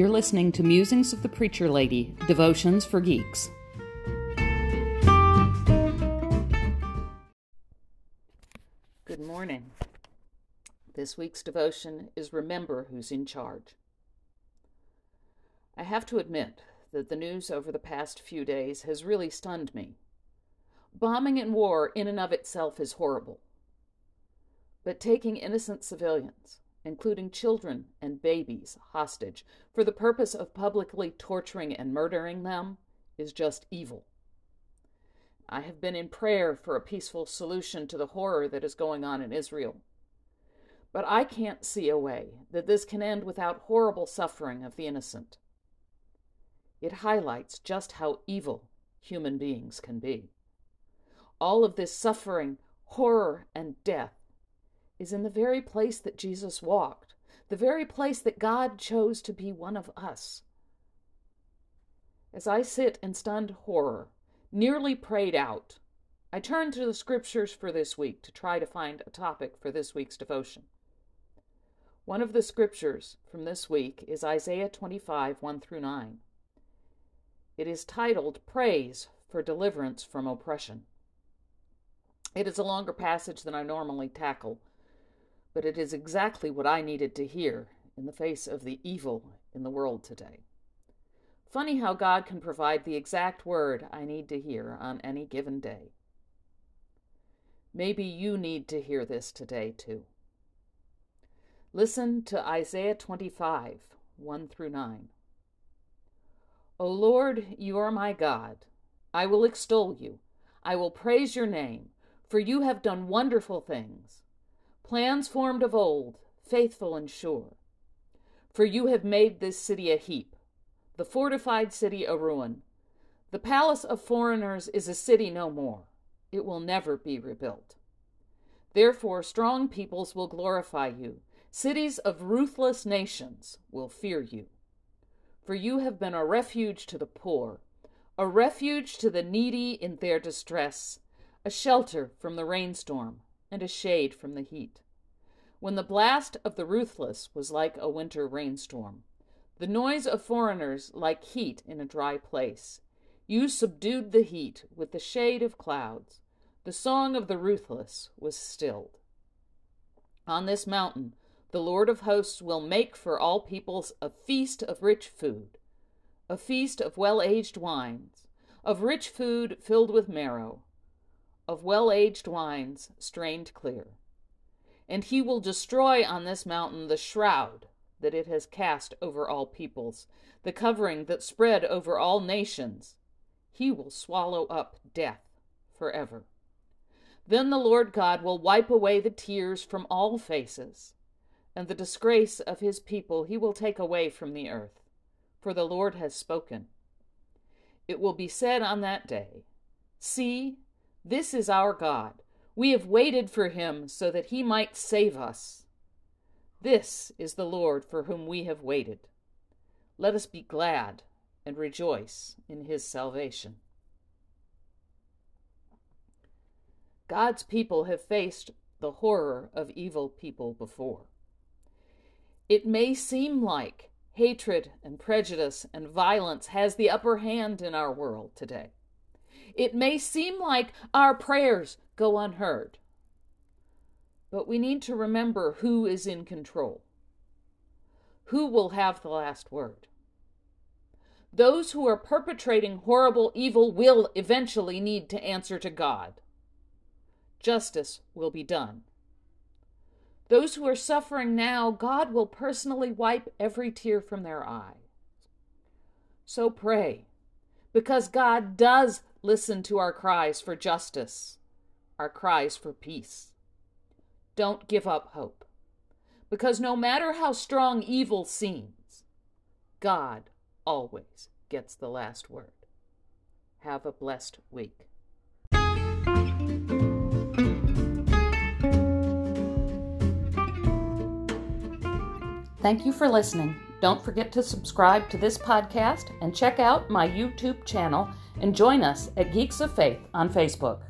You're listening to Musings of the Preacher Lady Devotions for Geeks. Good morning. This week's devotion is Remember Who's in Charge. I have to admit that the news over the past few days has really stunned me. Bombing and war in and of itself is horrible. But taking innocent civilians, including children and babies, hostage for the purpose of publicly torturing and murdering them is just evil. I have been in prayer for a peaceful solution to the horror that is going on in Israel. But I can't see a way that this can end without horrible suffering of the innocent. It highlights just how evil human beings can be. All of this suffering, horror, and death is in the very place that Jesus walked, the very place that God chose to be one of us. As I sit in stunned horror, nearly prayed out, I turn to the scriptures for this week to try to find a topic for this week's devotion. One of the scriptures from this week is Isaiah 25, 1 through 9. It is titled Praise for Deliverance from Oppression. It is a longer passage than I normally tackle, but it is exactly what I needed to hear in the face of the evil in the world today. Funny how God can provide the exact word I need to hear on any given day. Maybe you need to hear this today, too. Listen to Isaiah 25, 1 through 9. O Lord, you are my God. I will extol you. I will praise your name, for you have done wonderful things plans formed of old, faithful and sure. For you have made this city a heap, the fortified city a ruin. The palace of foreigners is a city no more. It will never be rebuilt. Therefore, strong peoples will glorify you. Cities of ruthless nations will fear you. For you have been a refuge to the poor, a refuge to the needy in their distress, a shelter from the rainstorm, and a shade from the heat. When the blast of the ruthless was like a winter rainstorm, the noise of foreigners like heat in a dry place, you subdued the heat with the shade of clouds. The song of the ruthless was stilled. On this mountain, the Lord of hosts will make for all peoples a feast of rich food, a feast of well aged wines, of rich food filled with marrow, of well aged wines strained clear. And he will destroy on this mountain the shroud that it has cast over all peoples, the covering that spread over all nations. He will swallow up death forever. Then the Lord God will wipe away the tears from all faces, and the disgrace of his people he will take away from the earth. For the Lord has spoken. It will be said on that day, See, this is our God. We have waited for him so that he might save us. This is the Lord for whom we have waited. Let us be glad and rejoice in his salvation. God's people have faced the horror of evil people before. It may seem like hatred and prejudice and violence has the upper hand in our world today. It may seem like our prayers go unheard. But we need to remember who is in control. Who will have the last word? Those who are perpetrating horrible evil will eventually need to answer to God. Justice will be done. Those who are suffering now, God will personally wipe every tear from their eyes. So pray, because God does listen to our cries for justice, our cries for peace. Don't give up hope, because no matter how strong evil seems, God always gets the last word. Have a blessed week. Thank you for listening. Don't forget to subscribe to this podcast and check out my YouTube channel and join us at Geeks of Faith on Facebook.